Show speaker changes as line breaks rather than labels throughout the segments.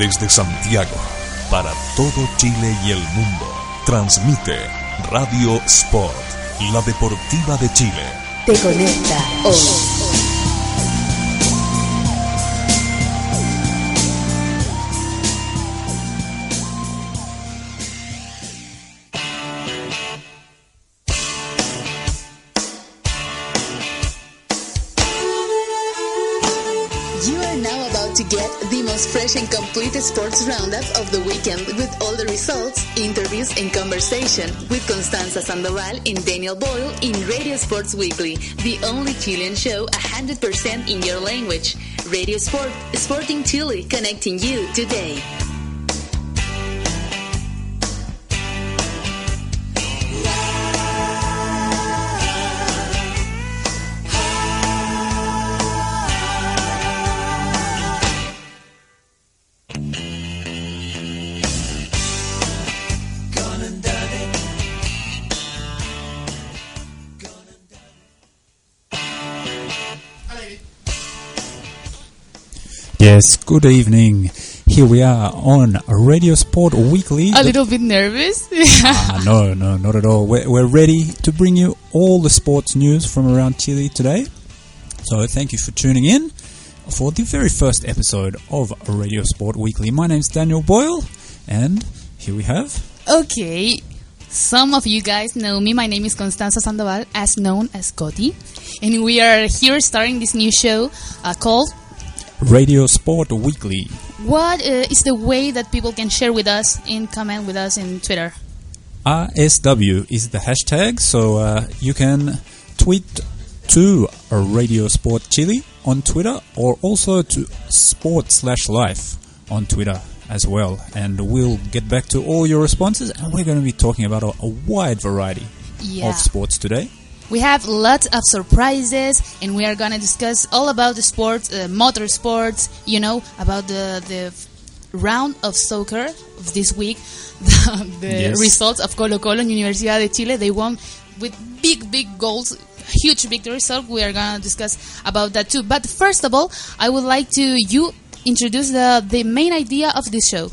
Desde Santiago, para todo Chile y el mundo, transmite Radio Sport, la deportiva de Chile.
Te conecta hoy.
Fresh and complete sports roundup of the weekend with all the results, interviews, and conversation with Constanza Sandoval and Daniel Boyle in Radio Sports Weekly, the only Chilean show 100% in your language. Radio Sport, Sporting Chile, connecting you today.
Yes, good evening. Here we are on Radio Sport Weekly.
A little bit nervous?
ah, no, no, not at all. We're, we're ready to bring you all the sports news from around Chile today. So thank you for tuning in for the very first episode of Radio Sport Weekly. My name's Daniel Boyle, and here we have.
Okay, some of you guys know me. My name is Constanza Sandoval, as known as Coti. And we are here starting this new show uh, called
Radio Sport Weekly.
What uh, is the way that people can share with us and comment with us in Twitter?
RSW is the hashtag, so uh, you can tweet to Radio Sport Chile on Twitter or also to Sport slash Life on Twitter as well. And we'll get back to all your responses, and we're going to be talking about a, a wide variety yeah. of sports today.
We have lots of surprises, and we are gonna discuss all about the sports, uh, motor sports. You know about the the round of soccer of this week, the, the yes. results of Colo Colo and Universidad de Chile. They won with big big goals, huge victory. So we are gonna discuss about that too. But first of all, I would like to you introduce the the main idea of this show.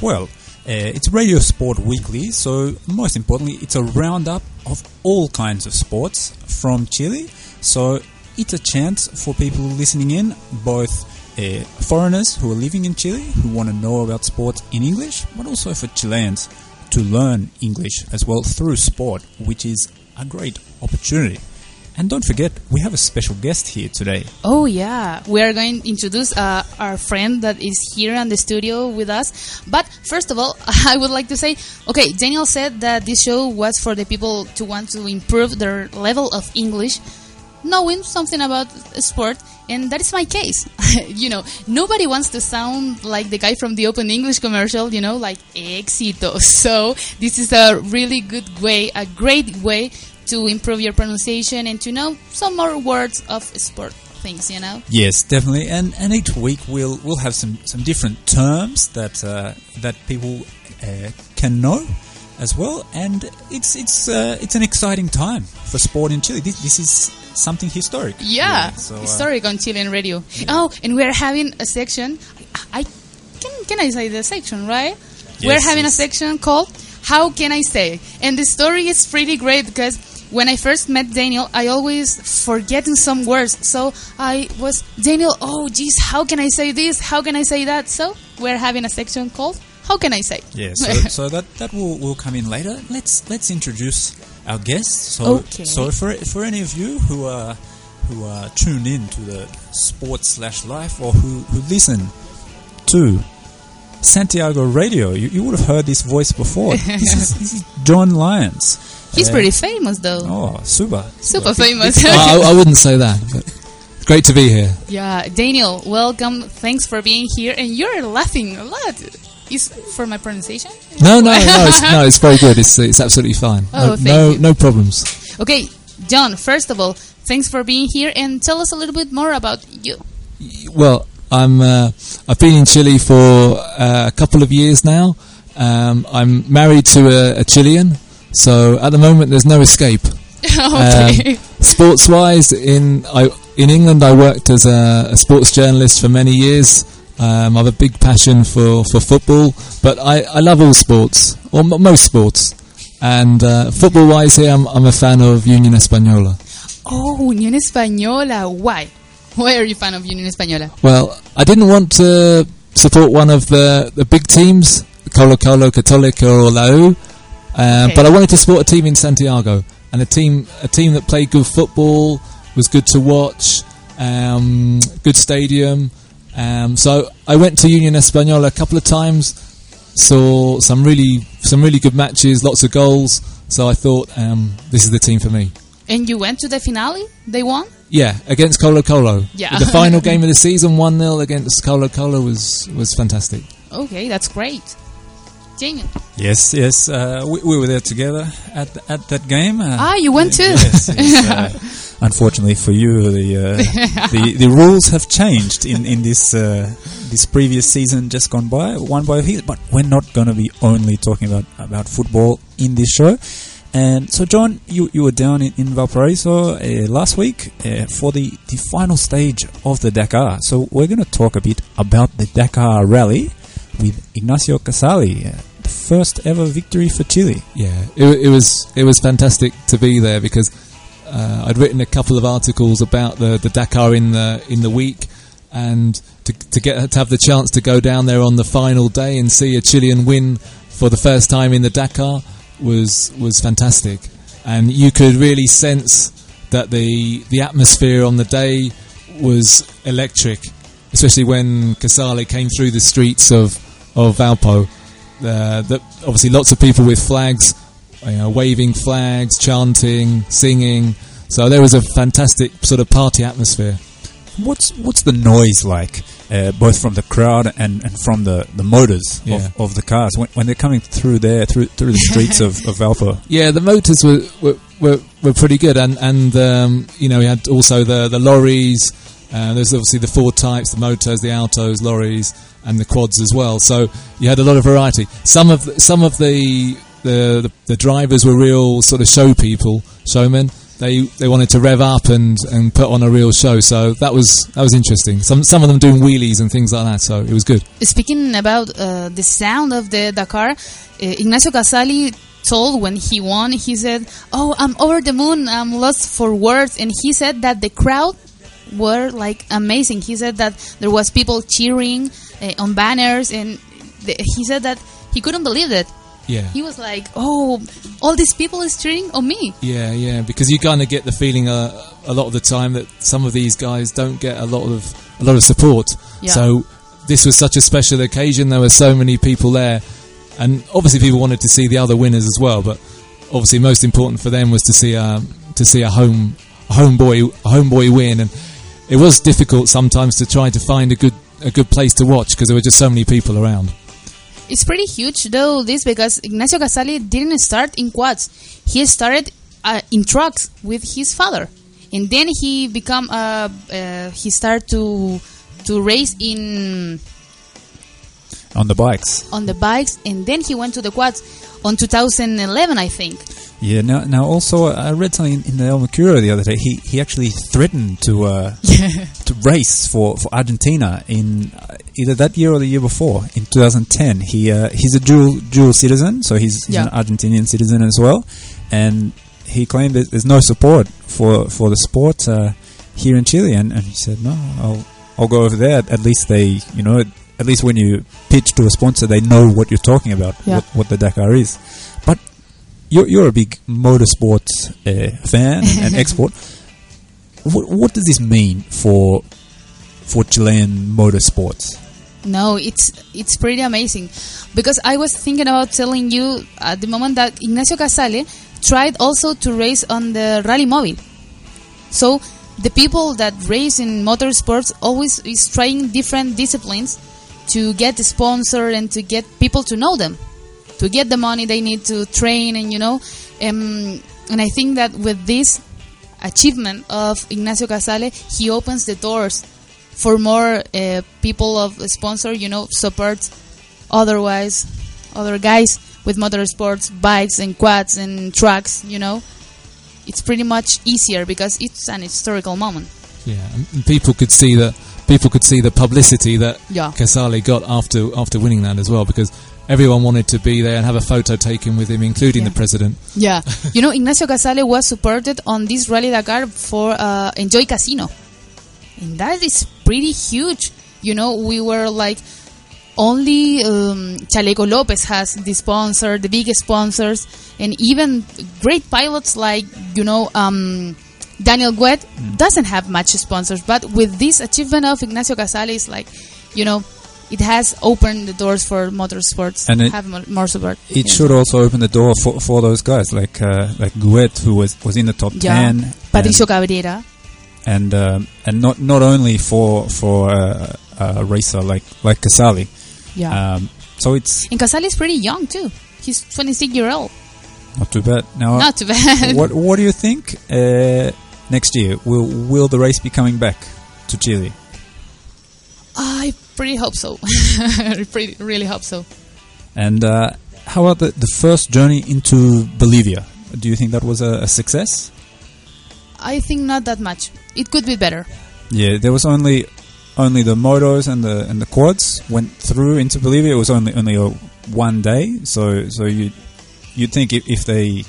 Well. Uh, it's Radio Sport Weekly, so most importantly, it's a roundup of all kinds of sports from Chile. So it's a chance for people listening in, both uh, foreigners who are living in Chile who want to know about sports in English, but also for Chileans to learn English as well through sport, which is a great opportunity. And don't forget, we have a special guest here today.
Oh, yeah. We are going to introduce uh, our friend that is here in the studio with us. But first of all, I would like to say okay, Daniel said that this show was for the people to want to improve their level of English, knowing something about sport. And that is my case. you know, nobody wants to sound like the guy from the Open English commercial, you know, like éxito. So, this is a really good way, a great way to improve your pronunciation and to know some more words of sport things, you know.
Yes, definitely. And and each week we'll we'll have some some different terms that uh, that people uh, can know as well. And it's it's uh, it's an exciting time for sport in Chile. This, this is something historic.
Yeah, so, uh, historic on Chilean radio. Yeah. Oh, and we're having a section. I can can I say the section right? Yes, we're having yes. a section called "How Can I Say," and the story is pretty great because when I first met Daniel, I always forgetting some words. So I was Daniel. Oh, geez, how can I say this? How can I say that? So we're having a section called "How Can I Say."
Yeah, so, so that that will will come in later. Let's let's introduce our guests. So okay. so for for any of you who are who are tuned in to the sports slash life or who who listen to Santiago Radio, you, you would have heard this voice before. this, is, this is John Lyons.
He's pretty famous, though.
Oh, super.
Super famous.
I, I, wouldn't say that. But great to be here.
Yeah, Daniel, welcome. Thanks for being here. And you're laughing a lot. Is for my pronunciation?
No, no, no. It's, no, it's very good. It's, it's absolutely fine.
Oh,
no, no, no problems.
Okay, John. First of all, thanks for being here, and tell us a little bit more about you.
Well, I'm. Uh, I've been in Chile for uh, a couple of years now. Um, I'm married to a, a Chilean, so at the moment, there's no escape.
okay. Um,
sports wise, in I, in England, I worked as a, a, sports journalist for many years. Um, I have a big passion for, for football, but I, I love all sports, or m- most sports. And uh, football wise, here I'm, I'm a fan of Union Española.
Oh, Unión Española. Why? Why are you a fan of Unión Española?
Well, I didn't want to support one of the, the big teams, Colo Colo, Católica, or La U, um,
Okay.
but I wanted to support a team in Santiago, and a team a team that played good football, was good to watch, um, good stadium. Um, so I went to Union Española a couple of times, saw some really some really good matches, lots of goals. So I thought um, this is the team for me.
And you went to the finale? They won?
Yeah, against Colo Colo.
Yeah.
The final game of the season, 1 0 against Colo Colo, was, was fantastic.
Okay, that's great.
Yes, yes. Uh, we, we were there together at at that game. Uh,
Ah, you went too?
Yes, yes, uh, unfortunately for you, the, uh, the the rules have changed in in this uh, this previous season just gone by, one by hit. But we're not going to be only talking about about football in this show. And so, John, you, you were down in, in Valparaiso uh, last week uh, for the, the final stage of the Dakar. So we're going to talk a bit about the Dakar Rally with Ignacio Casale, uh, the first ever victory for Chile.
Yeah, it, it was it was fantastic to be there because uh, I'd written a couple of articles about the, the Dakar in the in the week, and to, to get to have the chance to go down there on the final day and see a Chilean win for the first time in the Dakar was was fantastic, and you could really sense that the the atmosphere on the day was electric, especially when Casale came through the streets of of Valpo. Uh, that obviously lots of people with flags, you know, waving flags, chanting, singing. So there was a fantastic sort of party atmosphere.
What's what's the noise like, uh, both from the crowd and, and from the, the motors
Yeah.
of, of the cars when, when they're coming through there through through the streets of, of Valpo?
Yeah, the motors were were, were, were pretty good, and and um, you know we had also the the lorries. Uh, there's obviously the four types: the motos, the altos, lorries, and the quads as well. So you had a lot of variety. Some of the, some of the the, the the drivers were real sort of show people, showmen. They they wanted to rev up and, and put on a real show. So that was that was interesting. Some some of them doing wheelies and things like that. So it was good.
Speaking about uh, the sound of the Dakar, uh, Ignacio Casale told when he won, he said, "Oh, I'm over the moon. I'm lost for words." And he said that the crowd were like amazing. He said that there was people cheering uh, on banners, and the, he said that he couldn't believe it.
Yeah.
He was like, "Oh, all these people is cheering on me."
Yeah, yeah, because you kind of get the feeling uh, a lot of the time that some of these guys don't get a lot of a lot of support.
Yeah.
So this was such a special occasion. There were so many people there, and obviously people wanted to see the other winners as well. But obviously, most important for them was to see a to see a home homeboy homeboy win, and it was difficult sometimes to try to find a good a good place to watch because there were just so many people around.
It's pretty huge though this because Ignacio Casale didn't start in quads. He started uh, in trucks with his father, and then he become uh, uh, he started to to race in
On the bikes.
on the bikes, and then he went to the quads on 2011, I think.
Yeah. Now, now also, I read something in the El Mercurio the other day. He he actually threatened to uh, to race for, for Argentina in uh, either that year or the year before in 2010. He uh, he's a dual dual citizen, so he's, he's
Yeah.
an Argentinian citizen as well, and he claimed that there's no support for for the sport uh, here in Chile, and, and he said no, I'll I'll go over there. At least they, you know, at least when you pitch to a sponsor, they know what you're talking about,
Yeah.
what, what the Dakar is. You're, you're a big motorsport uh, fan and export. What, what does this mean for for Chilean motorsports?
No, it's it's pretty amazing because I was thinking about telling you at the moment that Ignacio Casale tried also to race on the Rally Mobile. So the people that race in motorsports always is trying different disciplines to get the sponsor and to get people to know them, to get the money they need to train and you know, um, and I think that with this achievement of Ignacio Casale, he opens the doors for more uh, people of sponsor, you know, support otherwise other guys with motorsports, bikes and quads and trucks, you know. It's pretty much easier because it's an historical moment.
Yeah, people could see that people could see the publicity that
Yeah.
Casale got after after winning that as well, because everyone wanted to be there and have a photo taken with him, including
Yeah.
the president.
Yeah, you know, Ignacio Casale was supported on this Rally Dakar for uh, Enjoy Casino, and that is pretty huge. You know, we were like only um, Chaleco Lopez has the sponsor, the biggest sponsors, and even great pilots like you know um, Daniel Gouet
Mm.
doesn't have much sponsors. But with this achievement of Ignacio Casale, it's like you know. It has opened the doors for motorsports
And it-
have more, support.
It
Yeah.
should also open the door for, for those guys like uh, like Gouet, who was, was in the top
Yeah.
ten,
Patricio Cabrera.
and and, um, and not not only for for uh, a racer like like Casale.
Yeah.
Um, so it's
And Casale is pretty young too. He's 26 year old.
not too bad. Now,
Not too bad.
what what do you think uh, next year? Will will the race be coming back to Chile?
I pretty hope so. pretty, really hope so.
And uh, how about the, the first journey into Bolivia? Do you think that was a, a success?
I think not that much. It could be better.
Yeah, there was only only the motos and the and the quads went through into Bolivia. It was only only a one day, so so you you'd think if, if they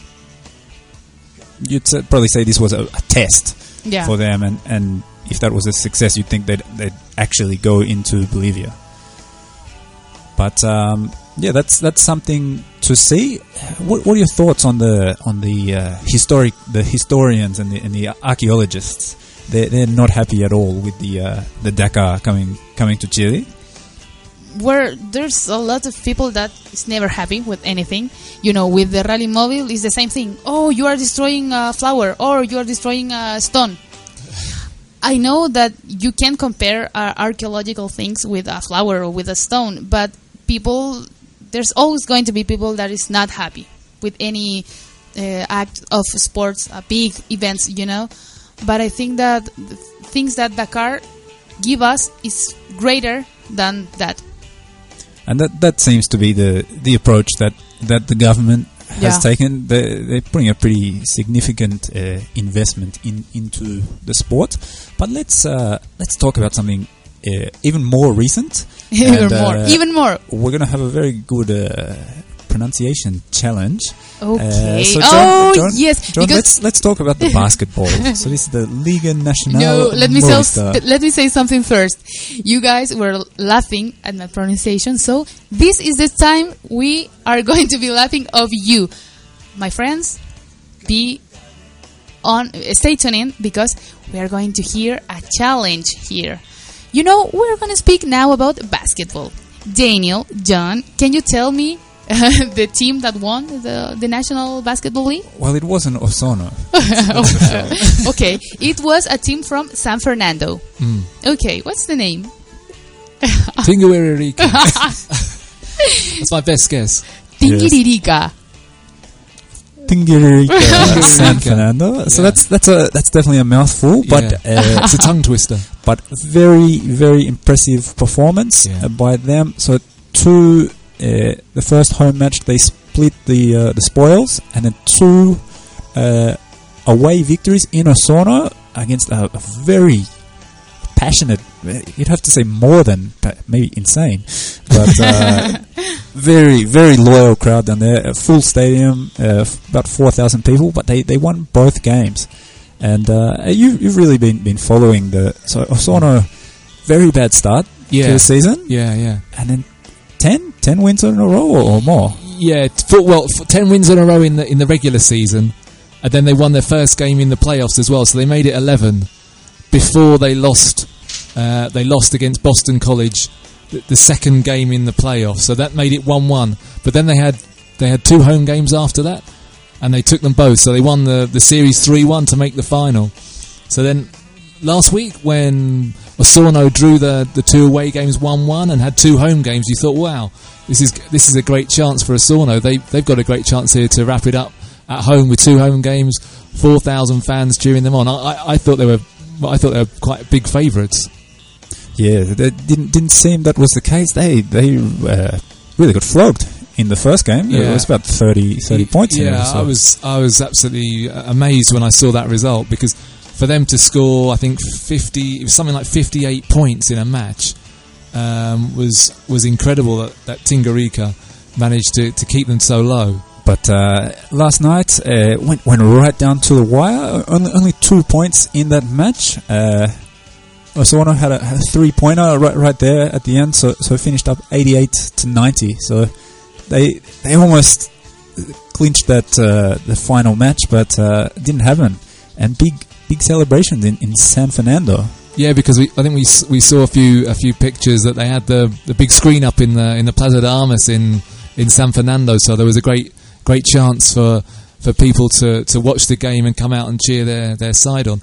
you'd probably say this was a, a test
Yeah.
for them, and and if that was a success, you'd think they'd they'd actually go into Bolivia. But um, yeah, that's that's something to see. What, what are your thoughts on the on the uh, historic the historians and the and the archaeologists? They're, they're not happy at all with the uh, the Dakar coming coming to Chile.
Where there's a lot of people that is never happy with anything. You know, with the rally mobile, it's the same thing. Oh, you are destroying a flower, or you are destroying a stone. I know that you can compare uh, archaeological things with a flower or with a stone, but people, there's always going to be people that is not happy with any uh, act of sports, uh, big events, you know. But I think that things that Dakar give us is greater than that.
And that that seems to be the the approach that that the government has
Yeah.
taken. They they're putting a pretty significant uh, investment in into the sport. But let's uh, let's talk about something uh, even more recent.
even
And,
more,
uh,
even more.
We're gonna have a very good uh, pronunciation challenge.
Okay.
Uh, so
oh
John, John,
yes,
John, let's let's talk about the basketball. so this is the Liga Nacional.
no, let me say let me say something first. You guys were laughing at my pronunciation, so this is the time we are going to be laughing of you, my friends. Be on, stay tuned in because we are going to hear a challenge here. You know, we're going to speak now about basketball. Daniel, John, can you tell me the team that won the the National Basketball League?
Well, it wasn't Osorno.
okay, it was a team from San Fernando.
Hmm.
Okay, what's the name?
Tingueririca. That's my best guess.
Tingiririca.
Tingirica San
Tingirica.
Fernando. So that's that's a that's definitely a mouthful, but
Yeah.
uh,
it's a tongue twister.
but very very impressive performance
Yeah.
uh, by them. So two uh, the first home match they split the uh, the spoils, and then two uh, away victories in Osorno against a, a very passionate. uh, You'd have to say more than maybe insane, but uh, very very loyal crowd down there. A full stadium, uh, about four thousand people, but they, they won both games. And uh, you you've really been been following the so Osorno very bad start to
Yeah.
the season,
Yeah, yeah.
and then 10, 10 wins in a row or, or more.
Yeah, for, well, for ten wins in a row in the in the regular season, and then they won their first game in the playoffs as well. So they made it eleven before they lost. Uh, they lost against Boston College, the, the second game in the playoffs. So that made it one-one. But then they had they had two home games after that, and they took them both. So they won the the series three-one to make the final. So then last week when Osorno drew the, the two away games one one and had two home games, you thought, wow, this is this is a great chance for Osorno. They they've got a great chance here to wrap it up at home with two home games, four thousand fans cheering them on. I, I, I thought they were I thought they were quite big favourites.
Yeah, that didn't didn't seem that was the case. They they uh, really got flogged in the first game. It was about 30, 30 points. in it,
Yeah, I was I was absolutely amazed when I saw that result because for them to score, I think fifty, it was something like fifty-eight points in a match, um, was was incredible. That, that Tingarika managed to, to keep them so low.
But uh, last night uh, went went right down to the wire. Only, only two points in that match. Uh, Osorno had a, a three pointer right, right there at the end, so so finished up eighty eight to ninety. So they they almost clinched that uh, the final match, but uh, didn't happen. And big big celebrations in, in San Fernando.
Yeah, because we, I think we we saw a few a few pictures that they had the the big screen up in the in the Plaza de Armas in in San Fernando. So there was a great great chance for for people to, to watch the game and come out and cheer their, their side on.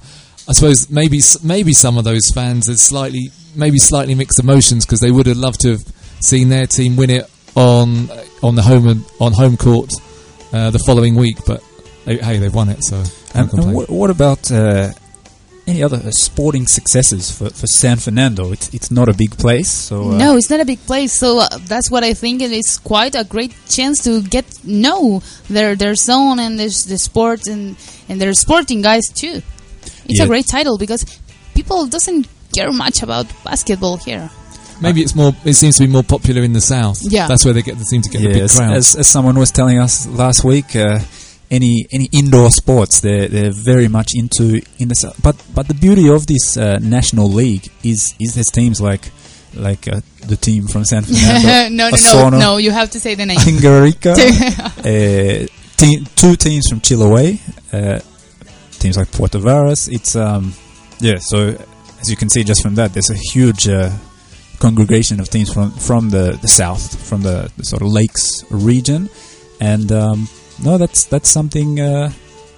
I suppose maybe maybe some of those fans had slightly maybe slightly mixed emotions because they would have loved to have seen their team win it on on the home on home court uh, the following week. But they, hey, they've won it, so
And, and what, what about uh, any other sporting successes for, for San Fernando? It's it's not a big place, so uh,
No, it's not a big place, so uh, that's what I think. It is quite a great chance to get know their their zone and there's the sport and and their sporting guys too. It's
Yeah.
a great title because people doesn't care much about basketball here.
Maybe it's more. It seems to be more popular in the south.
Yeah.
that's where they get the seem to get the big
Yes,
crowds.
as, as someone was telling us last week, uh, any any indoor sports they're they're very much into in the. But but the beauty of this uh, national league is is there's teams like like uh, the team from San Fernando,
no, no, no,
Osorno,
no. You have to say the name.
Tingarika, uh, te- two teams from Chiloé, uh, teams like Puerto Varas. It's um, yeah. So as you can see just from that, there's a huge uh, congregation of teams from from the, the south, from the, the sort of lakes region, and um, no, that's that's something uh,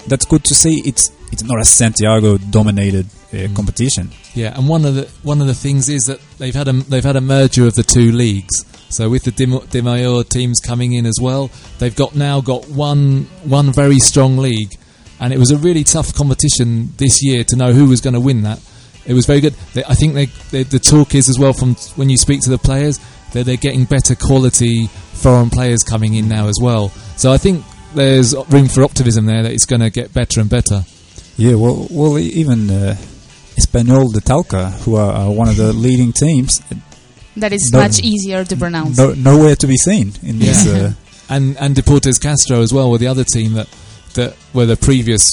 that's good to see. It's it's not a Santiago dominated uh, competition.
Yeah, and one of the one of the things is that they've had a they've had a merger of the two leagues. So with the Dimayor teams coming in as well, they've got now got one one very strong league, and it was a really tough competition this year to know who was going to win that. It was very good. They, I think they, they, the talk is as well from when you speak to the players that they're getting better quality foreign players coming in now as well. So I think there's room for optimism there that it's going to get better and better.
Yeah, well, well, even uh, Español de Talca, who are uh, one of the leading teams,
That is
No-
much easier to pronounce.
no, nowhere to be seen in this. Uh,
and and Deportes Castro as well were the other team that that were the previous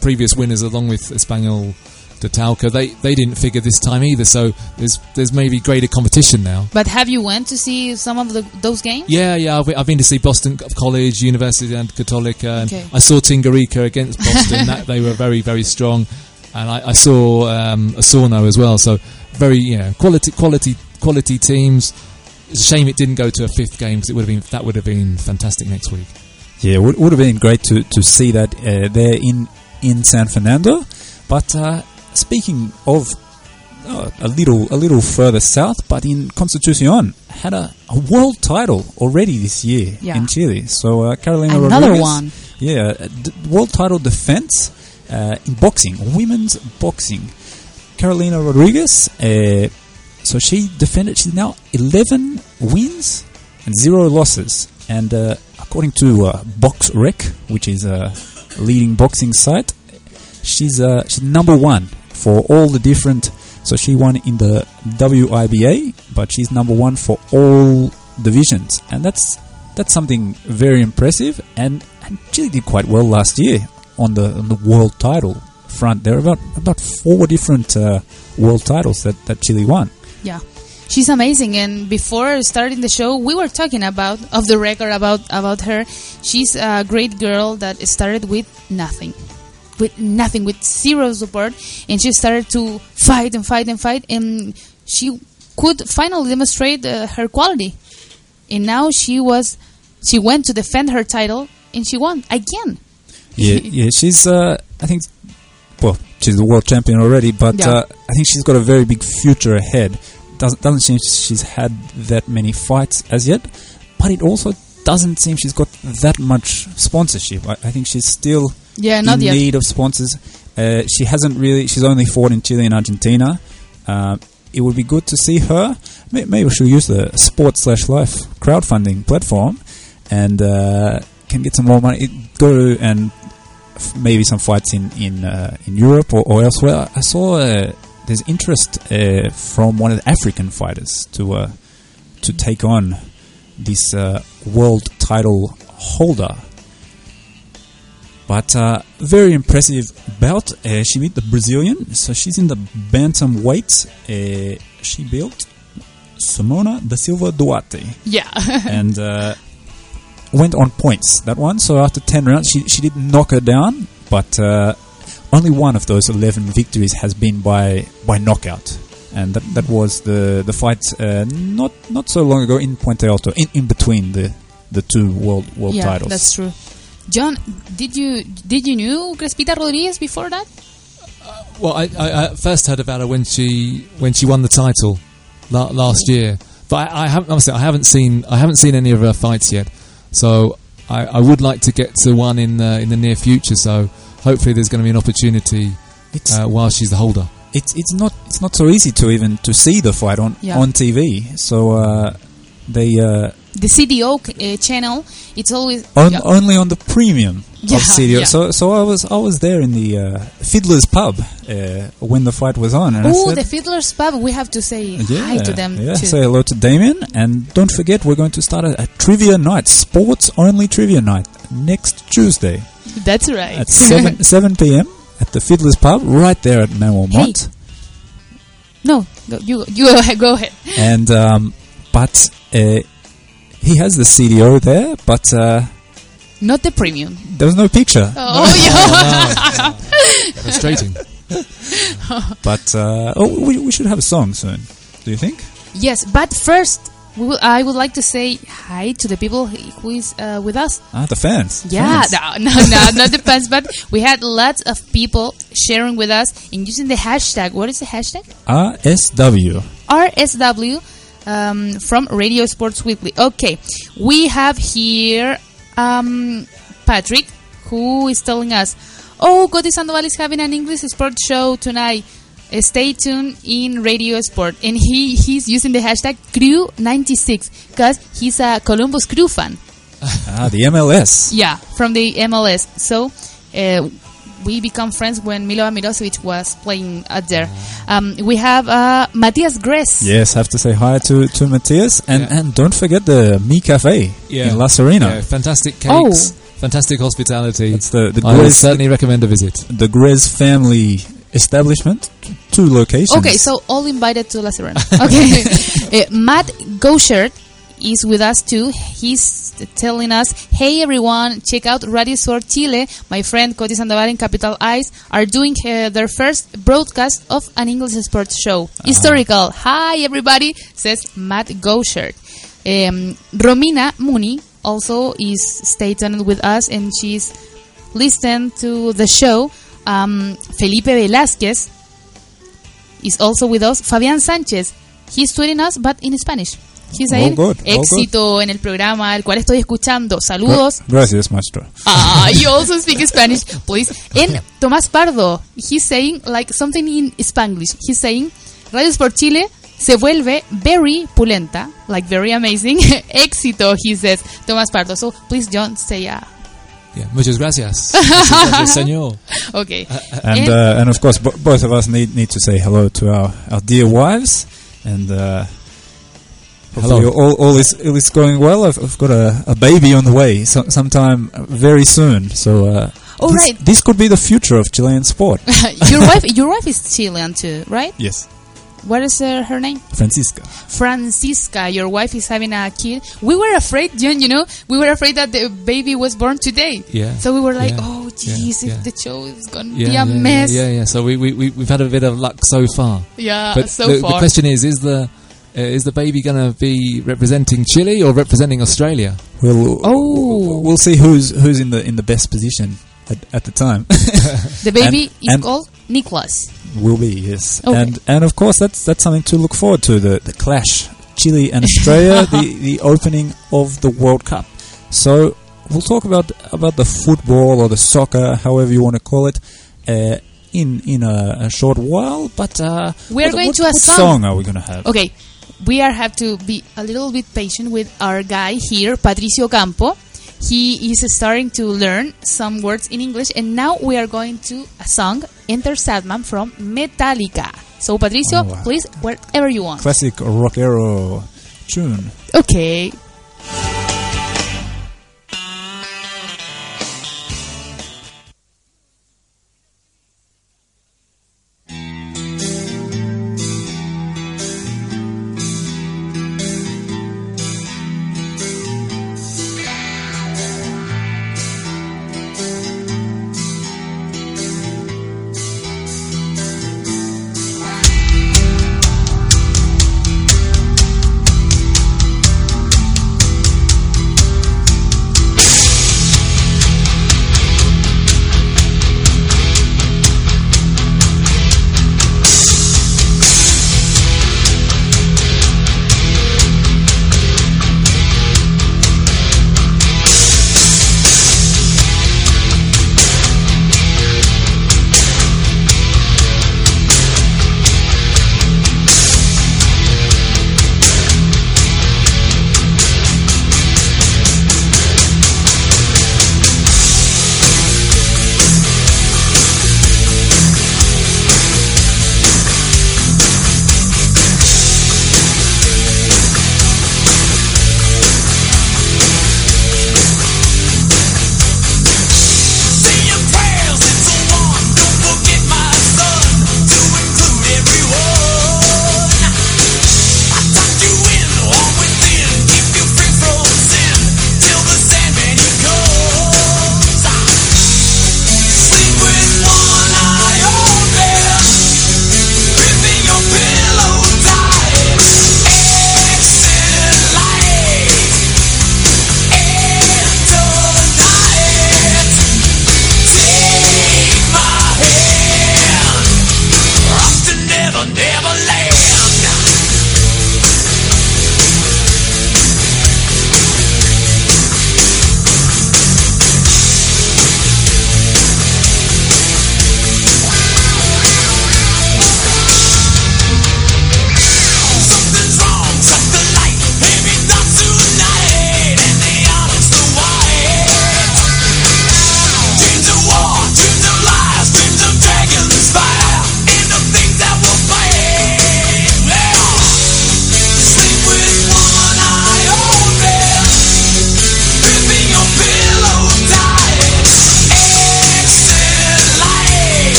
previous winners along with Español de Talca. They they didn't figure this time either, so there's there's maybe greater competition now.
But have you went to see some of the, those games?
Yeah, yeah. I've, I've been to see Boston College, University and Católica, and
Okay.
I saw Tingarika against Boston. that they were very very strong, and I, I saw um, Osorno as well. So very yeah quality quality quality teams. It's a shame it didn't go to a fifth game because it would have been that would have been fantastic next week.
yeah, would would have been great to, to see that uh, there in in San Fernando. But uh, speaking of uh, a little a little further south, but in Constitucion had a, a world title already this year
Yeah.
in Chile. So uh, Carolina
Another
Rodriguez,
one.
Yeah, uh, d- world title defense uh, in boxing, women's boxing. Carolina Rodriguez. Uh, so she defended. She's now eleven wins and zero losses. And uh, according to uh, BoxRec, which is a leading boxing site, she's uh, she's number one for all the different. So she won in the WIBA, but she's number one for all divisions, and that's that's something very impressive. And, and Chile did quite well last year on the on the world title front. There are about about four different uh, world titles that, that Chile won.
Yeah. She's amazing and before starting the show we were talking about of the record about about her. She's a great girl that started with nothing. With nothing, with zero support and she started to fight and fight and fight and she could finally demonstrate uh, her quality. And now she was she went to defend her title and she won again.
Yeah, yeah, she's uh, I think well, she's the world champion already, but
Yeah.
uh, I think she's got a very big future ahead. Doesn't doesn't seem she's had that many fights as yet, but it also doesn't seem she's got that much sponsorship. I, I think she's still
Yeah, not
in
yet.
need of sponsors. Uh, she hasn't really. She's only fought in Chile and Argentina. Uh, it would be good to see her. Maybe she'll use the Sports slash Life crowdfunding platform and uh, can get some more money. Go and f- maybe some fights in in uh, in Europe or, or elsewhere. I saw uh, there's interest uh, from one of the African fighters to uh, to take on this uh, world title holder. But uh, very impressive belt. Uh, she beat the Brazilian, so she's in the bantam weight. Uh, she built Simona da Silva Duarte
Yeah.
and uh, went on points that one. So after ten rounds, she she did knock her down, but uh, only one of those eleven victories has been by by knockout, and that that was the the fight uh, not not so long ago in Puente Alto, in, in between the the two world world
yeah,
titles.
that's true. John, did you did you knew Krespita Rodriguez before that?
Well, I, I, I first heard about her when she when she won the title la- last year, but I, I haven't honestly I haven't seen I haven't seen any of her fights yet. So I, I would like to get to one in the, in the near future. So hopefully there's going to be an opportunity uh, while she's the holder.
it's it's not it's not so easy to even to see the fight on
Yeah.
on TV. So uh, they uh,
The CDO uh, channel, it's always
on,
yeah.
only on the premium
Yeah,
of CDO.
yeah.
So so I was I was there in the uh, Fiddler's Pub uh, when the fight was on,
Oh, the Fiddler's Pub. We have to say hi to them
yeah,
too.
say hello to Damien, and don't forget we're going to start a, a trivia night, sports only trivia night next Tuesday
That's right.
at seven seven p.m. at the Fiddler's Pub right there at Manuel
Hey. No, go, you you go ahead. Go ahead.
and um, but uh, he has the CDO there, but uh,
Not the premium.
there was no picture.
Oh, yeah.
Frustrating.
But uh, oh, we, we should have a song soon. Do you think?
yes, but first, we will, I would like to say hi to the people who is uh, with us.
Ah, the fans.
Yeah,
Fans.
no, no, no, not the fans, but we had lots of people sharing with us and using the hashtag. What is the hashtag?
RSW.
RSW um, from Radio Sports Weekly. Okay, we have here um, Patrick, who is telling us, "Oh, Coti Sandoval is having an English sports show tonight. Uh, Stay tuned in Radio Sport." And he he's using the hashtag Crew96 because he's a Columbus Crew fan.
Ah, the MLS.
Yeah, from the MLS. So. Uh, we become friends when Milovan Mirosevic was playing out there. Um, we have uh, Matthias Grez.
Yes, have to say hi to, to Matthias. And,
Yeah.
and don't forget the Mi Cafe in La Serena.
Yeah, fantastic
Oh.
cakes, fantastic hospitality.
It's the, the,
I would
Grez,
certainly recommend a visit.
the Grez family establishment. Two locations.
Okay, so all invited to La Serena. Okay. uh, Matt Gauchert is with us too. He's telling us, hey everyone, check out Radio Sport Chile. My friend Coti Sandoval and Capital Eyes are doing uh, their first broadcast of an English sports show. Historical. Hi everybody, says Matt Gauchert. Um, Romina Mooney also is stay tuned with us and she's listened to the show. Um, Felipe Velázquez is also with us. Fabián Sánchez, he's tweeting us, but in Spanish. He's
All
saying,
good, all
éxito en el programa, el cual estoy escuchando. Saludos.
Gracias, maestro.
Ah, you also speak Spanish, please. And Tomás Pardo, he's saying like something in Spanglish. He's saying, Radio Sport Chile se vuelve very pulenta, like very amazing. Éxito, he says. Tomás Pardo. So please, John, say uh,
Yeah, muchas gracias. muchas gracias, señor.
okay.
And,
And-
uh, and of course, bo- both of us need, need to say hello to our, our dear wives. And uh, hopefully
Hello.
all, all, is, all is going well. I've, I've got a, a baby on the way so, sometime very soon. So uh,
Oh,
this,
right.
this could be the future of Chilean sport.
your wife, your wife is Chilean too, right?
yes.
What is uh, her name?
Francisca.
Francisca, your wife is having a kid. We were afraid, John, you know, we were afraid that the baby was born today.
Yeah.
So we were like,
Yeah.
oh,
Yeah.
jeez,
Yeah.
if the show is going to
Yeah,
be a
yeah,
mess.
Yeah, yeah. So we, we, we, we've had a bit of luck so far.
Yeah,
But
so
the, the question is, is the uh, is the baby going to be representing Chile or representing Australia?
We'll,
Oh.
we'll see who's who's in the in the best position at, at the time.
the baby
and-
is
and-
called Nicholas.
Will be yes,
Okay.
and and of course that's that's something to look forward to the the clash Chile and Australia the the opening of the World Cup. So we'll talk about about the football or the soccer, however you want to call it, uh, in in a, a short while. But uh,
We are
what-
going
what,
to a
what
song.
song are we going to have?
Okay, we are have to be a little bit patient with our guy here, Patricio Campo. he is starting to learn some words in English, and now we are going to a song, Enter Sandman from Metallica. So, Patricio,
Oh, wow.
please, wherever you want.
Classic rockero tune.
Okay.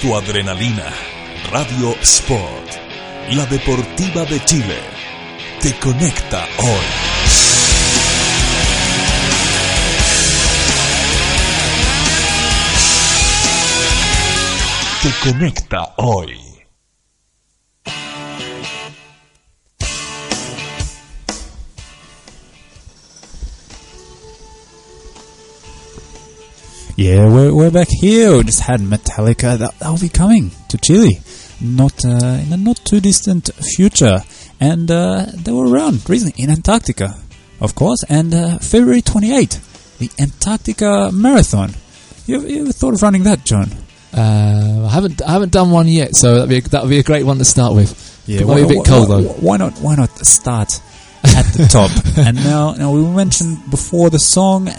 Tu adrenalina. Radio Sport, la deportiva de Chile, te conecta hoy. Te conecta hoy.
Yeah, we're, we're back here. We just had Metallica. That, that'll be coming to Chile, not uh, in a not too distant future. And uh, they were around recently in Antarctica, of course. And uh, February 28, the Antarctica Marathon. You, you ever thought of running that, John?
Uh, I haven't I haven't done one yet, so that'd be a, that'd be a great one to start with.
Yeah,
it might be a bit
why,
cold
why,
though.
Why not? Why not start at the top? and now, now we mentioned before the song uh,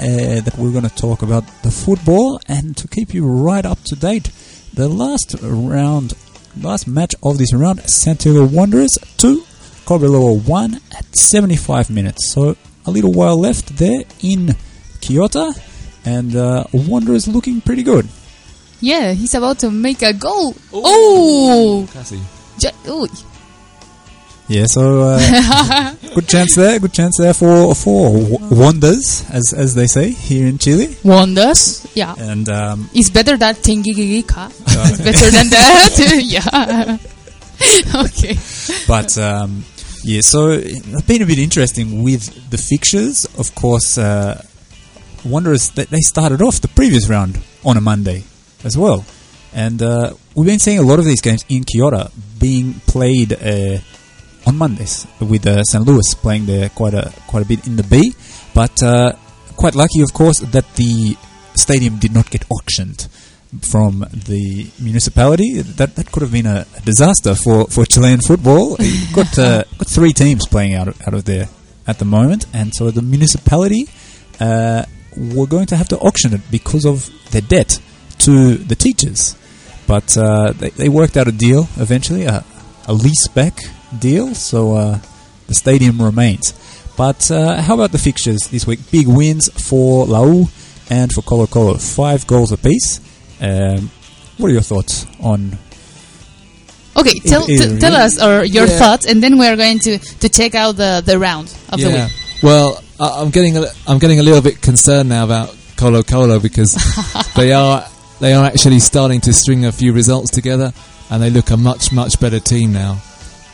that we're going to talk about the football, and to keep you right up to date, the last round, last match of this round, Santiago Wanderers two, Cobreloa one at 75 minutes. So a little while left there in Quillota, and uh, Wanderers looking pretty good.
Yeah, he's about to make a goal. Oh!
Cassie.
Ja- oh.
Yeah, so uh, good chance there. Good chance there for for wonders, as as they say here in Chile.
Wonders. Yeah.
And um,
It's better than Tengigigika. it's better than that. yeah. okay.
but um, yeah, so it's been a bit interesting with the fixtures. Of course, uh, Wanderers they, they started off the previous round on a Monday as well, and uh, we've been seeing a lot of these games in Quillota being played uh, on Mondays with uh, St. Louis playing there quite a quite a bit in the B, but uh, quite lucky, of course, that the stadium did not get auctioned from the municipality. That that could have been a, disaster for, for Chilean football. You've got uh, got three teams playing out of, out of there at the moment, and so the municipality uh, were going to have to auction it because of their debt to the teachers. But uh, they, they worked out a deal eventually, a, a lease back deal, so uh, the stadium remains. But uh, how about the fixtures this week? Big wins for La U and for Colo Colo, five goals apiece. Um, what are your thoughts on?
Okay, tell,
either,
t- tell us or your
Yeah.
thoughts, and then we are going to, to check out the, the round of the
yeah.
week.
Well, I, I'm getting a, li- I'm getting a little bit concerned now about Colo Colo because they are they are actually starting to string a few results together, and they look a much much better team now.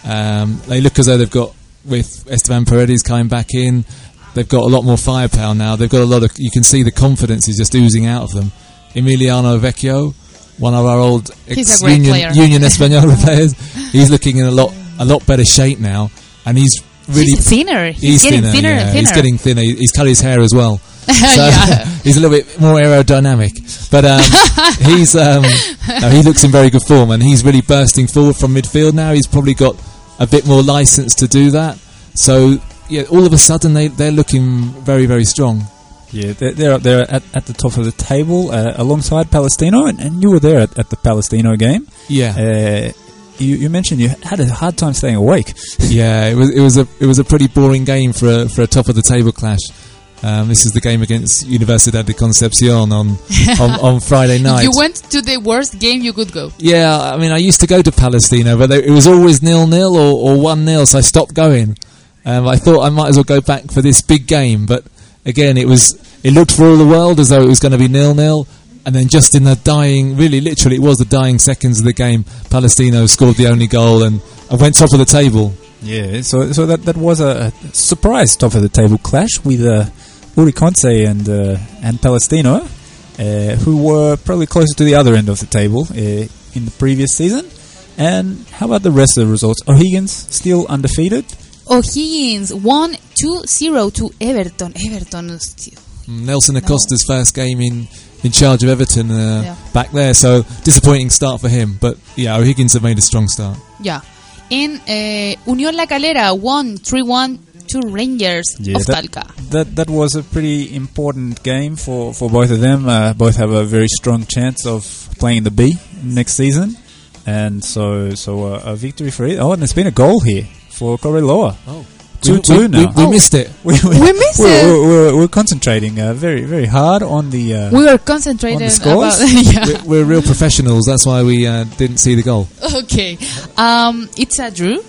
Um, they look as though they've got with Esteban Paredes coming back in. They've got a lot more firepower now. They've got a lot of. You can see the confidence is just oozing out of them. Emiliano Vecchio, one of our old
great
ex-Union
player.
Union Española players, he's looking in a lot a lot better shape now, and he's really
he's thinner. He's,
He's
getting
thinner,
thinner,
yeah.
and thinner.
He's getting thinner. He's cut his hair as well. So
Yeah.
he's a little bit more aerodynamic. But um, he's um, no, he looks in very good form, and he's really bursting forward from midfield now. He's probably got a bit more license to do that. So yeah, all of a sudden they they're looking very very strong.
Yeah, they're, they're up there at, at the top of the table uh, alongside Palestino, and, and you were there at, at the Palestino game.
Yeah,
Uh, you, you mentioned you had a hard time staying awake.
yeah. It was it was a it was a pretty boring game for a, for a top of the table clash. Um, this is the game against Universidad de Concepcion on on, on Friday night.
You went to the worst game you could go.
Yeah, I mean, I used to go to Palestina, but they, it was always nil nil or, or one nil, so I stopped going. Um, I thought I might as well go back for this big game, but again, it was it looked for all the world as though it was going to be nil nil, and then just in the dying, really, literally, it was the dying seconds of the game, Palestino scored the only goal and, and went top of the table.
Yeah, so so that that was a, a surprise top of the table clash with uh, Uri Conce and uh, and Palestino, uh, who were probably closer to the other end of the table uh, in the previous season. And how about the rest of the results? O'Higgins still undefeated.
O'Higgins won 2-0 to Everton. Everton. still-
Mm, Nelson
No.
Acosta's first game in, in charge of Everton uh,
Yeah.
back there, so disappointing start for him. But yeah, O'Higgins have made a strong start.
Yeah. And uh, Unión La Calera won 3-1 to Rangers
Yeah,
of
that-
Talca.
That that was a pretty important game for, for both of them. Uh, both have a very strong chance of playing the B next season, and so so uh, a victory for it. Oh, and there's been a goal here for Cobreloa.
Oh.
Two
we,
two
we,
now.
we, we
Oh.
missed it.
we,
We missed
we're,
it.
We're, we're, we're concentrating uh, very very hard on the. Uh,
We were concentrated
On the scores?
about. yeah.
We're, we're real professionals. That's why we uh, didn't see the goal.
Okay. Um, it's a drew.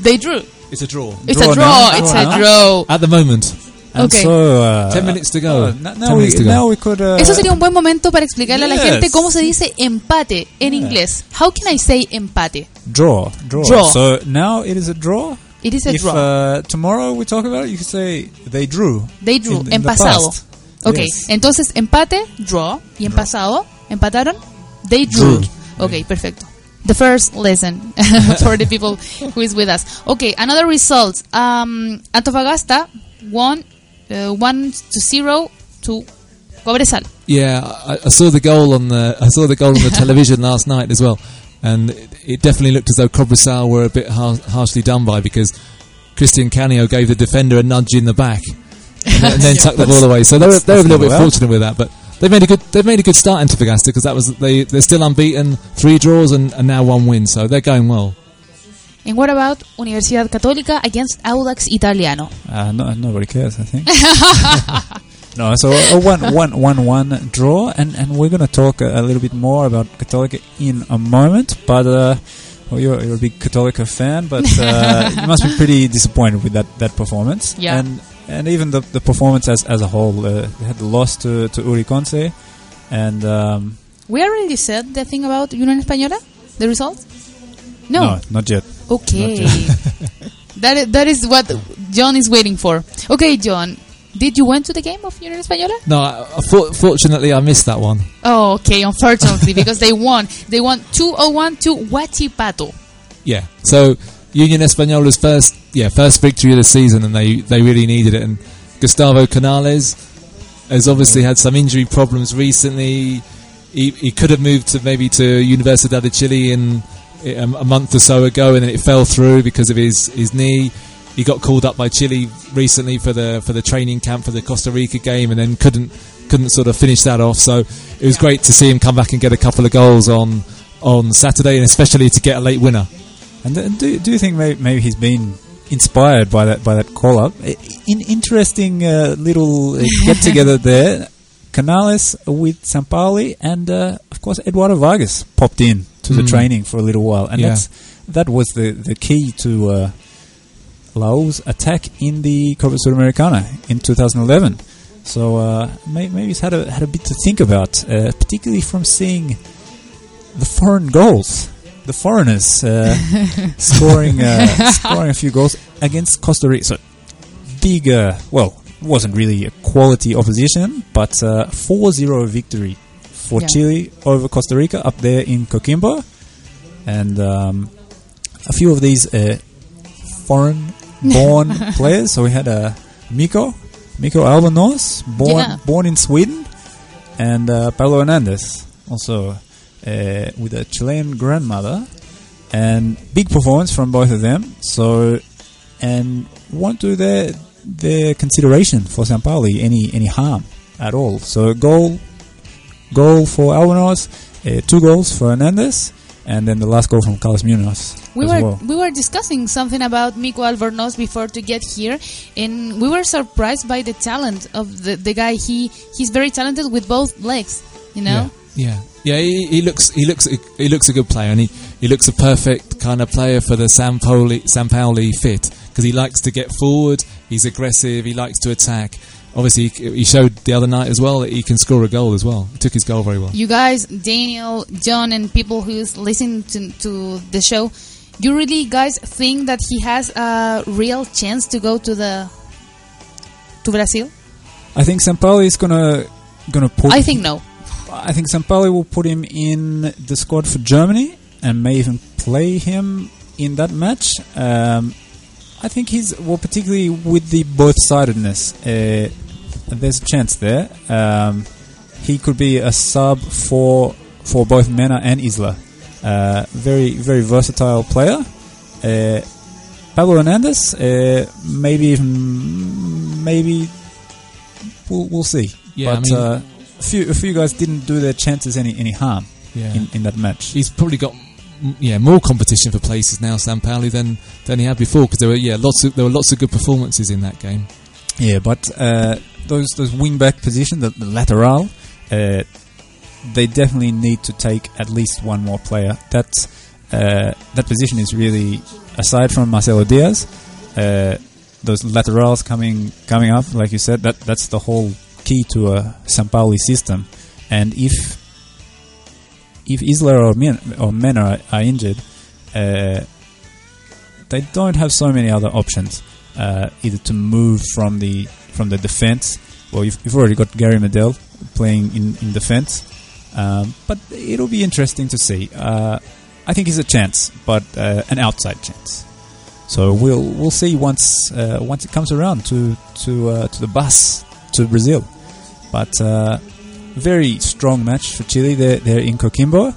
They drew.
It's a draw
It's
Draw
a draw.
now.
It's
Draw
a
now.
draw.
at the moment.
and
okay.
so, uh,
Ten minutes to go.
uh, now, now
Ten
we,
minutes to go.
now we could. Uh,
Eso sería un buen momento para explicarle a la gente cómo se dice empate en inglés. How can I say empate?
draw, draw.
Draw.
So now it is a draw.
It is a
if
draw.
Uh, tomorrow we talk about it, you could say they drew.
They drew.
in- in
en
the
pasado.
past.
Ok,
Yes.
entonces empate, draw. Y en pasado, empataron, they drew.
Drew.
Ok, perfecto. The first lesson for the people who is with us. Okay, another result. Um, Antofagasta won uh, 1 to 0 to Cobresal.
Yeah, I, I saw the goal on the I saw the goal on the television last night as well, and it, it definitely looked as though Cobresal were a bit har- harshly done by because Christian Canio gave the defender a nudge in the back and, then- and then tucked the ball away. So they were, they were a little bit
bad.
fortunate with that, but they've made a good they've made a good start in Antofagasta because that was they they're still unbeaten, three draws and, and now one win, so they're going well.
And what about Universidad Católica against Audax Italiano?
Uh, no, nobody cares, I think. no, so a one, one, one, one draw, and, and we're going to talk a, a little bit more about Católica in a moment. But uh, well, you're, you're a big Católica fan, but uh, you must be pretty disappointed with that, that performance.
Yeah.
And and even the, the performance as as a whole, uh, they had the loss to to Uri Conce, and um,
We already said the thing about Unión Española? The result? No.
no, not yet.
Okay. that, is, that is what John is waiting for. Okay, John. Did you went to the game of Unión Española?
No, I, I, for- fortunately I missed that one.
Oh, okay, unfortunately, because they won. They won 201 to Huachipato.
Yeah. So Union Española's first, yeah, first victory of the season, and they they really needed it. And Gustavo Canales has obviously had some injury problems recently. He, he could have moved to maybe to Universidad de Chile in eh, a, a month or so ago, and then it fell through because of his, his knee. He got called up by Chile recently for the for the training camp for the Costa Rica game, and then couldn't couldn't sort of finish that off. So it was great to see him come back and get a couple of goals on on Saturday, and especially to get a late winner.
And do do you think maybe, maybe he's been inspired by that by that call up? I- In interesting uh, little uh, get together there. Canales with Sampaoli and uh, of course Eduardo Vargas popped in to the
Mm.
training for a little while, and
Yeah.
that's that was the the key to uh, La U's attack in the Copa Sudamericana in 2011. So uh, may, maybe he's had a had a bit to think about, uh, particularly from seeing the foreign goals, the foreigners uh, scoring uh, scoring a few goals against Costa Rica. So big, uh, well, wasn't really a quality opposition, but uh, 4-0 victory for
Yeah.
Chile over Costa Rica up there in Coquimbo, and um, a few of these uh, foreign-born players. So we had uh, Miko, Miko Albornoz, born
Yeah.
born in Sweden, and uh, Pablo Hernandez, also uh, with a Chilean grandmother, and big performance from both of them. So, and won't do their their consideration for Sampaoli any any harm at all. So goal goal for Albornoz, uh, two goals for Hernandez, and then the last goal from Carlos Munoz
We
as
were
well.
we were discussing something about Miko Albornoz before to get here, and we were surprised by the talent of the, the guy. He he's very talented with both legs. You know.
Yeah, yeah. He, he looks he looks he looks a good player, and he, he looks a perfect kind of player for the Sampaoli San Pauli fit because he likes to get forward. He's aggressive. He likes to attack. Obviously, he he showed the other night as well that he can score a goal as well. He took his goal very well.
You guys, Daniel, John, and people who's listening to, to the show, you really guys think that he has a real chance to go to the to Brazil?
I think Sampaoli is gonna gonna put.
I think no.
I think Sampaoli will put him in the squad for Germany and may even play him in that match. Um, I think he's well, particularly with the both-sidedness. Uh, there's a chance there. Um, he could be a sub for for both Mena and Isla. Uh, very very versatile player. Uh, Pablo Hernandez, uh, maybe even maybe we'll, we'll see.
Yeah, I mean-
uh, a few a few guys didn't do their chances any any harm
Yeah,
in, in that match.
he's probably got yeah more competition for places now, Sampaoli than than he had before because there were yeah lots of there were lots of good performances in that game.
Yeah, but uh, those those wing back positions, the, the lateral, uh, they definitely need to take at least one more player. That uh, that position is really aside from Marcelo Diaz, uh, those laterals coming coming up, like you said, that that's the whole key to a Sampaoli system. And if if Isla or Men, or are, are injured, uh, they don't have so many other options. Uh, either to move from the from the defense. Well, you've, you've already got Gary Medel playing in in defense, um, but it'll be interesting to see. Uh, I think it's a chance, but uh, an outside chance. So we'll we'll see once uh, once it comes around to to uh, to the bus to Brazil. But uh, very strong match for Chile. They're, they're in Coquimbo.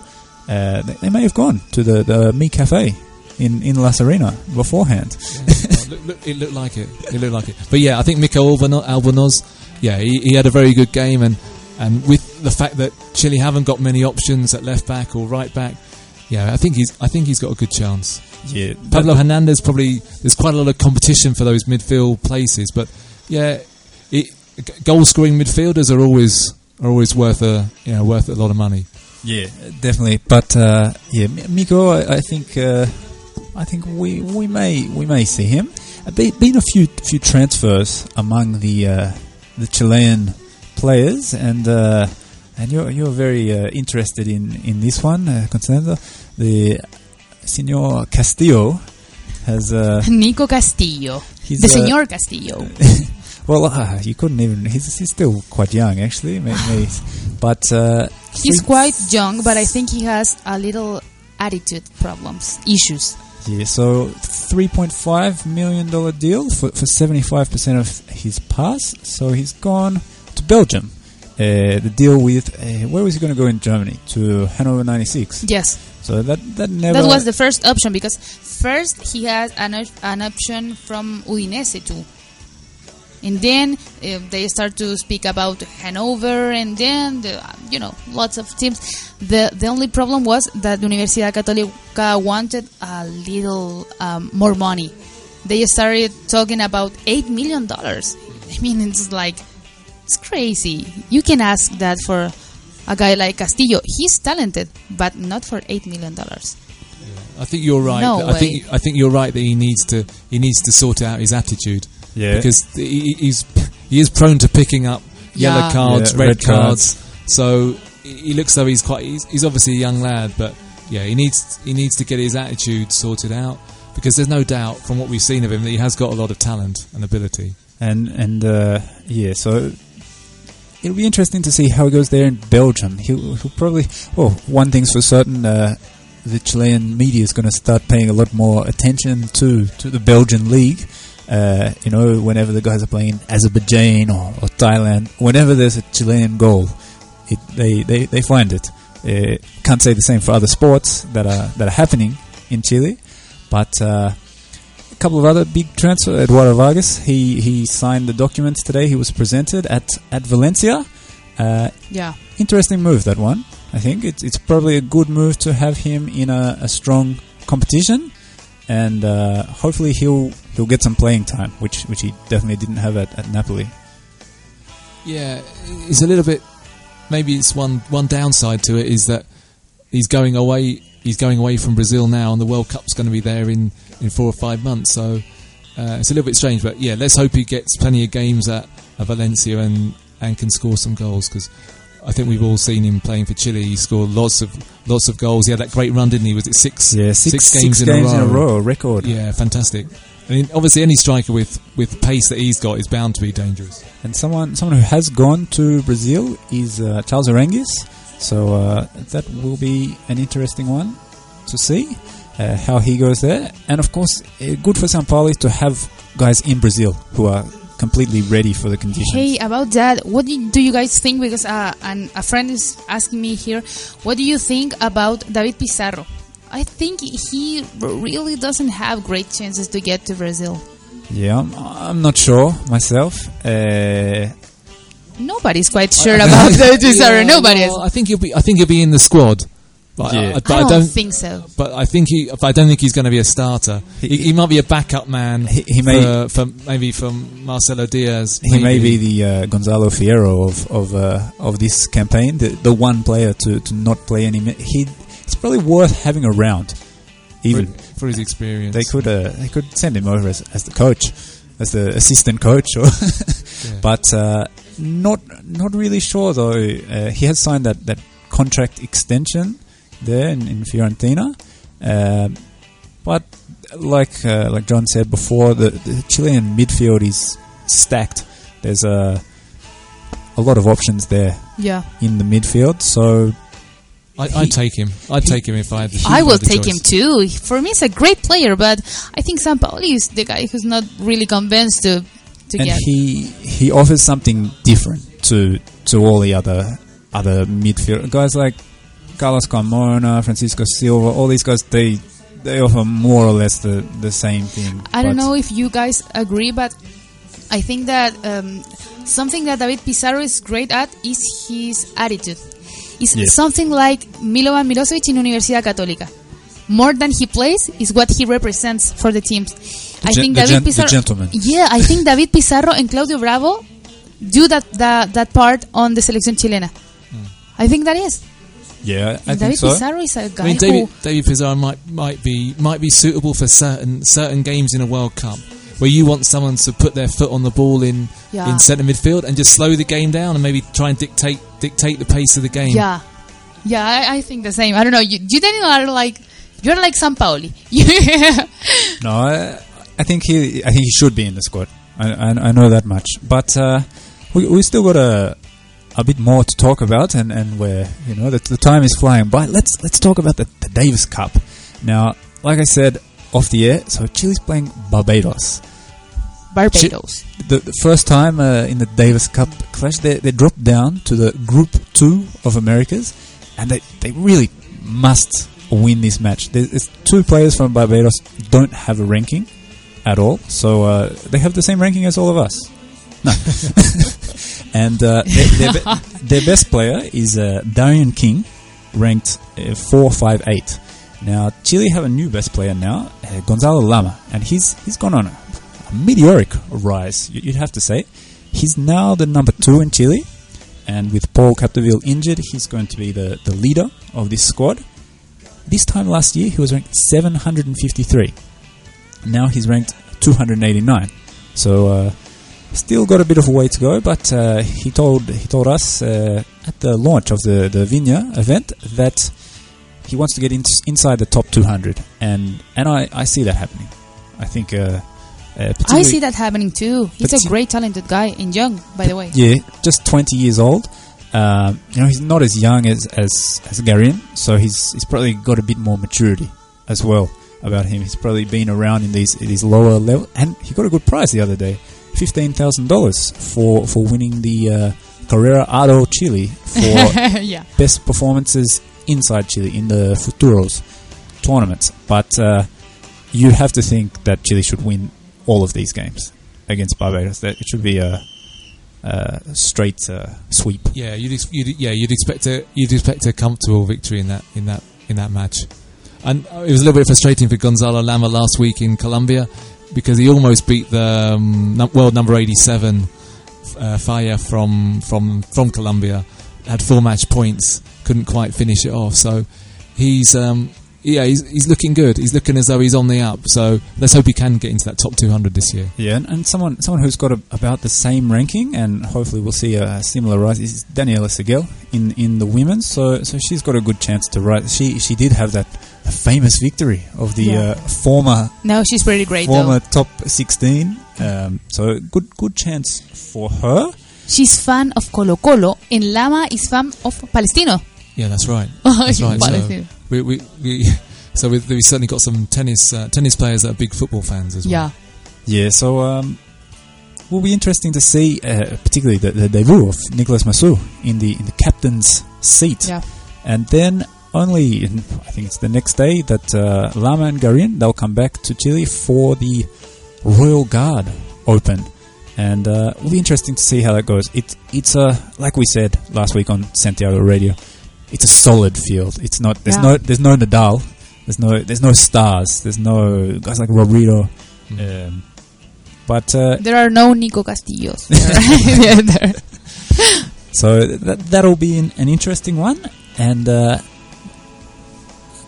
Uh, they, they may have gone to the the Mi Cafe in in La Serena beforehand.
It looked like it. It looked like it. But yeah, I think Miko Albano- Albornoz, yeah, he, he had a very good game, and and with the fact that Chile haven't got many options at left back or right back, yeah, I think he's I think he's got a good chance.
Yeah,
Pablo Hernandez probably there's quite a lot of competition for those midfield places, but yeah, it, goal scoring midfielders are always are always worth a you know worth a lot of money.
Yeah, definitely. But uh, yeah, M- Miko, I, I think uh, I think we we may we may see him. Uh, been a few few transfers among the uh, the Chilean players, and uh, and you're you're very uh, interested in in this one, uh, Constanza. The Senor Castillo has uh,
Nico Castillo.
he's
the Señor Castillo.
well, uh, you couldn't even. He's, he's still quite young, actually. But uh,
He's quite young, but I think he has a little attitude problems, issues.
Yeah, so three point five million dollar deal for for seventy five percent of his pass. So he's gone to Belgium. Uh, the deal with uh, where was he going to go in Germany to Hanover ninety six.
Yes,
So that that never
that was the first option because first he has an, an option from Udinese too. And then uh, they start to speak about Hanover, and then the, you know lots of teams. the The only problem was that Universidad Católica wanted a little um, more money. They started talking about eight million dollars. I mean, it's like it's crazy. You can ask that for a guy like Castillo. He's talented, but not for eight million dollars.
I think you're right.
No
I think I think you're right that he needs to he needs to sort out his attitude
yeah
because he, he's he is prone to picking up yellow
Yeah.
cards,
Yeah,
red,
red
cards. So he he looks though he's quite he's, he's obviously a young lad, but yeah, he needs he needs to get his attitude sorted out because there's no doubt from what we've seen of him that he has got a lot of talent and ability.
and and uh, yeah, so it'll be interesting to see how it goes there in Belgium. He'll, he'll probably well, one thing's for certain. Uh, the Chilean media is going to start paying a lot more attention to, to the Belgian league. Uh, you know, whenever the guys are playing Azerbaijan or, or Thailand, whenever there's a Chilean goal, it, they, they, they find it. Uh, can't say the same for other sports that are that are happening in Chile, but uh, a couple of other big transfer. Eduardo Vargas, he he signed the documents today. He was presented at at Valencia. Uh,
Yeah.
interesting move that one. I think it's it's probably a good move to have him in a, a strong competition, and uh, hopefully he'll he'll get some playing time, which which he definitely didn't have at, at Napoli.
Yeah, it's a little bit. Maybe it's one one downside to it is that he's going away. He's going away from Brazil now, and the World Cup's going to be there in, in four or five months. So uh, it's a little bit strange, but yeah, let's hope he gets plenty of games at, at Valencia and and can score some goals because I think we've all seen him playing for Chile. He scored lots of lots of goals. He had that great run, didn't he? Was it six?
Yeah, six,
games,
six
in,
games
a row.
in a row, record.
Yeah, fantastic. I mean, obviously, any striker with with pace that he's got is bound to be dangerous.
And someone someone who has gone to Brazil is uh, Charles Aránguiz. So uh, that will be an interesting one to see uh, how he goes there. And of course, uh, good for Sampaoli to have guys in Brazil who are completely ready for the conditions.
Hey, about that, what do do you guys think? Because uh, an, a friend is asking me here, what do you think about David Pizarro? I think he really doesn't have great chances to get to Brazil.
Yeah, I'm, I'm not sure myself. Uh,
Nobody's quite sure about David Pizarro.
Yeah,
Nobody
well,
is.
I think he'll be. I think he'll be in the squad. But,
Yeah.
I, but
I
I
don't,
don't
think so.
But I think he. But I don't think he's going to be a starter. He, he might be a backup man.
He- he may-
for, for maybe from Marcelo Diaz.
He may be the uh, Gonzalo Fierro of of uh, of this campaign, the, the one player to, to not play any. He it's probably worth having around. Even
for, for his experience.
they could uh, they could send him over as, as the coach, as the assistant coach, or
Yeah.
but uh, not not really sure though. Uh, he has signed that, that contract extension there in, in Fiorentina, um, but like uh, like John said before, the, the Chilean midfield is stacked. There's a a lot of options there
Yeah.
in the midfield, so
I, I'd take him. I'd take him if I had. if
I
I
will
the
take
choice.
him too. For me, he's a great player, but I think Sampaoli is the guy who's not really convinced to to
and
get.
he he offers something different to to all the other other midfield guys like Carlos Carmona, Francisco Silva, all these guys. They they offer more or less the the same thing.
I don't know if you guys agree, but I think that um, something that David Pizarro is great at is his attitude. It's
Yes.
something like Milovan Mirosevic in Universidad Católica. More than he plays is what he represents for the teams. I think David Pizarro.
gentleman.
Yeah, I think David Pizarro and Claudio Bravo do that that, that part on the selección chilena. I think that is.
Yeah, I
David
so.
Pizarro is a guy
I mean, David,
who
David Pizarro might might be might be suitable for certain certain games in a World Cup where you want someone to put their foot on the ball in
Yeah.
in centre midfield and just slow the game down and maybe try and dictate dictate the pace of the game.
Yeah, yeah, I, I think the same. I don't know. You, you Daniel are like you're like Sampaoli.
No, I, I think he I think he should be in the squad. I, I, I know that much, but uh, we we still got a a bit more to talk about, and, and where you know the, the time is flying by. Let's let's talk about the, the Davis Cup now. Like I said off the air, so Chile's playing Barbados.
Barbados.
The, the first time uh, in the Davis Cup clash, they, they dropped down to the Group Two of Americas, and they they really must win this match. There's two players from Barbados don't have a ranking at all, so uh, they have the same ranking as all of us. No, and uh, their, their, be- their best player is uh, Darian King, ranked uh, four five eight. Now Chile have a new best player now, uh, Gonzalo Lama, and he's he's gone on a, a meteoric rise. You'd have to say he's now the number two in Chile, and with Paul Capdeville injured, he's going to be the, the leader of this squad. This time last year, he was ranked 753. Now he's ranked 289. So uh, still got a bit of a way to go. But uh, he told he told us uh, at the launch of the the Viña event that he wants to get in, inside the top 200, and and I, I see that happening. I think. Uh, uh,
I see that happening too. He's a great, talented guy and young, by the way.
yeah, just 20 years old. Um, you know, he's not as young as as, as Garin, so he's he's probably got a bit more maturity as well about him. He's probably been around in these these lower level, and he got a good prize the other day, fifteen thousand dollars for for winning the uh, Carrera Aro Chile for
yeah.
best performances inside Chile in the Futuros tournaments. But uh, you have to think that Chile should win all of these games against Barbados. That it should be a, a straight uh, sweep.
Yeah, you'd, ex- you'd yeah you'd expect a you'd expect a comfortable victory in that in that in that match, and uh, it was a little bit frustrating for Gonzalo Lama last week in Colombia because he almost beat the um, world number eighty seven uh, Falla from from from Colombia, had four match points, couldn't quite finish it off. So he's um, yeah he's he's looking good. He's looking as though he's on the up. So let's hope he can get into that top two hundred this year.
Yeah, and, and someone someone who's got a, about the same ranking, and hopefully we'll see a similar rise is Daniela Seguel in in the women's. So so she's got a good chance to rise. She she did have that famous victory of the
Yeah.
uh, former
No, she's pretty great
former
though.
top 16. Um, so good good chance for her.
She's fan of Colo Colo, and Lama is fan of Palestino.
Yeah, that's right. That's right. So we, we, we so we, we certainly got some tennis uh, tennis players that are big football fans as well.
Yeah.
Yeah, so um, will be interesting to see, uh, particularly the, the debut of Nicolas Massú in the in the captain's seat.
Yeah.
And then only, in, I think it's the next day that uh, Lama and Garin they'll come back to Chile for the Royal Guard Open, and uh, will be interesting to see how that goes. It it's a like we said last week on Santiago Radio. it's a solid field. It's not there's
Yeah.
no there's no Nadal, there's no there's no stars, there's no guys like Robredo, um, but uh,
There are no Nico Castillos. There. There.
So that that'll be an, an interesting one. And uh,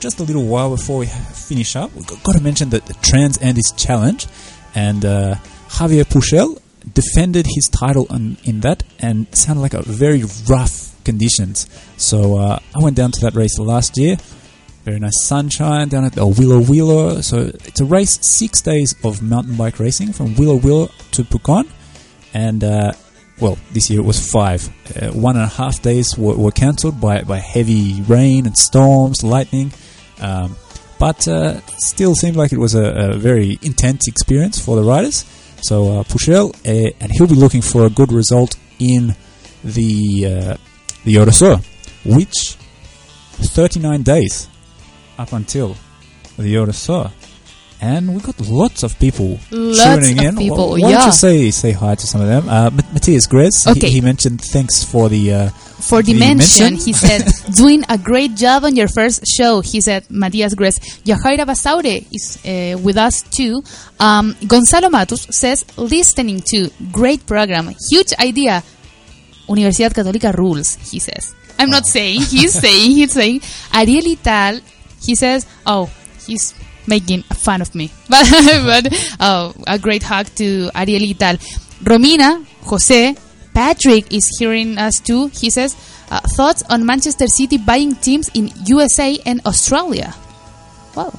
just a little while before we finish up, we've got, to mention that the Trans Andes Challenge, and uh, Javier Puschel defended his title on, in that, and sounded like a very rough conditions. So uh, I went down to that race last year. Very nice sunshine down at the Huilo Huilo. So it's a race six days of mountain bike racing from Huilo Huilo to Pucon, and uh, well, this year it was five. Uh, one and a half days were, were cancelled by, by heavy rain and storms, lightning. Um, but uh, still seemed like it was a, a very intense experience for the riders. So uh, Puschel, uh, and he'll be looking for a good result in the uh, the Odesur, which 39 days up until the Odesur. And we got lots of people
Lots
tuning in.
people,
Why, why don't
yeah.
you say say hi to some of them? Uh, Mat- Matthias Grez,
Okay.
he, he mentioned thanks for the uh,
For
the
Dimension,
mention.
he said, doing a great job on your first show. He said, Matias Grez. Yahaira Basaure is uh, with us too. Um, Gonzalo Matus says, listening to, great program, huge idea. Universidad Católica rules, he says. I'm not saying, he's saying, he's saying. Ariel Ital, he says, oh, he's making fun of me. But, but oh, a great hug to Ariel Ital. Romina, Jose, Patrick is hearing us too. He says, uh, thoughts on Manchester City buying teams in USA and Australia. Wow.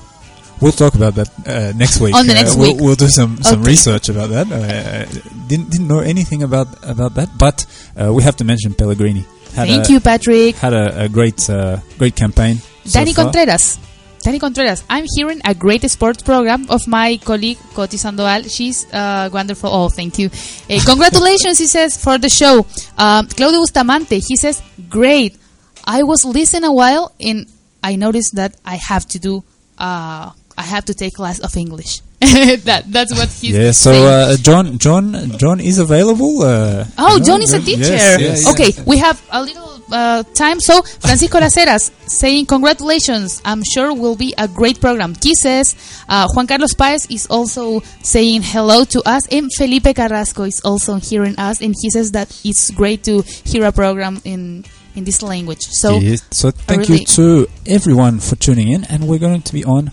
We'll talk about that uh, next week.
On the
Uh,
next
we'll,
week.
we'll do some, some
Okay.
research about that. Uh, didn't didn't know anything about about that, but uh, we have to mention Pellegrini. Had
Thank
a,
you, Patrick.
Had a, a great uh, great campaign. so
Danny
far.
Contreras. Danny Contreras. I'm hearing a great sports program of my colleague Coti Sandoval. She's uh, wonderful. Oh, thank you. Uh, congratulations, he says, for the show. Um, Claudio Bustamante, he says, great. I was listening a while and I noticed that I have to do, uh, I have to take class of English. that That's what he's
Yeah, so uh, John John John is available. Uh,
Oh, John is a teacher.
yes.
Okay, we have a little uh, time. So, Francisco Laceras saying congratulations. I'm sure will be a great program. Kisses. Uh, Juan Carlos Paez is also saying hello to us. And Felipe Carrasco is also hearing us. And he says that it's great to hear a program in, in this language. So,
Yes. So thank
really-
you to everyone for tuning in, and we're going to be on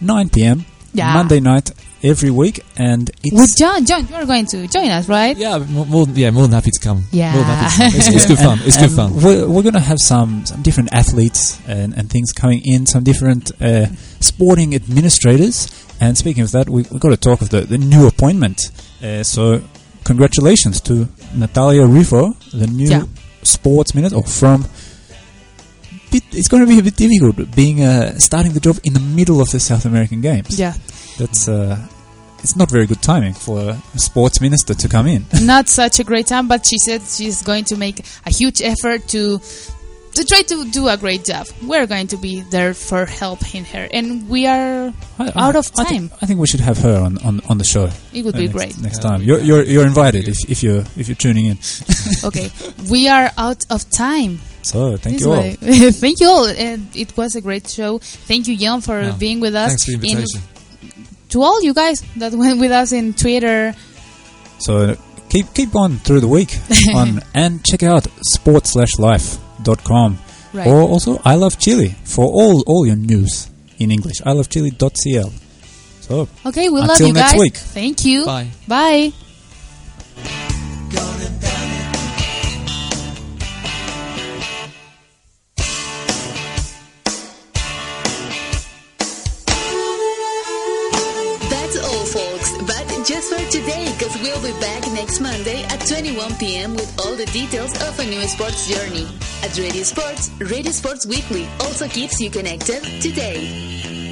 9 p.m.
Yeah.
Monday night every week, and it's
with John, John, you are going to join us, right?
Yeah, more, more, yeah, more than happy to come.
Yeah.
more than happy to come. It's, it's good fun. It's good fun.
We're, we're going to have some, some different athletes and, and things coming in, some different uh, sporting administrators. And speaking of that, we, we've got to talk of the, the new appointment. Uh, so, congratulations to Natalia Riffo, the new
Yeah.
sports minister, or from. Bit, it's going to be a bit difficult being uh, starting the job in the middle of the South American Games.
Yeah.
That's uh, it's not very good timing for a sports minister to come in.
not such a great time, but she said she's going to make a huge effort to to try to do a great job. We're going to be there for helping her, and we are
I-
out of
I
time.
think, I think we should have her on, on, on the show.
It would
uh,
be
next,
great.
next time. You're, you're you're invited if, if you're if you're tuning in.
Okay, we are out of time.
So thank
This
you all.
Thank you all. And it was a great show. Thank you, Jan, for
Yeah.
being with us.
Thanks for the
In-
invitation.
to all you guys that went with us in Twitter.
So keep keep on through the week on and check out sports/life.com
Right.
or also I love Chile for all all your news in English. I love Chile.cl. So
Okay, we love
Until
you
next
guys.
week.
Thank you.
Bye.
Bye.
We'll be back next Monday at 21 p.m. with all the details of a new sports journey. At Radio Sports, Radio Sports Weekly also keeps you connected today.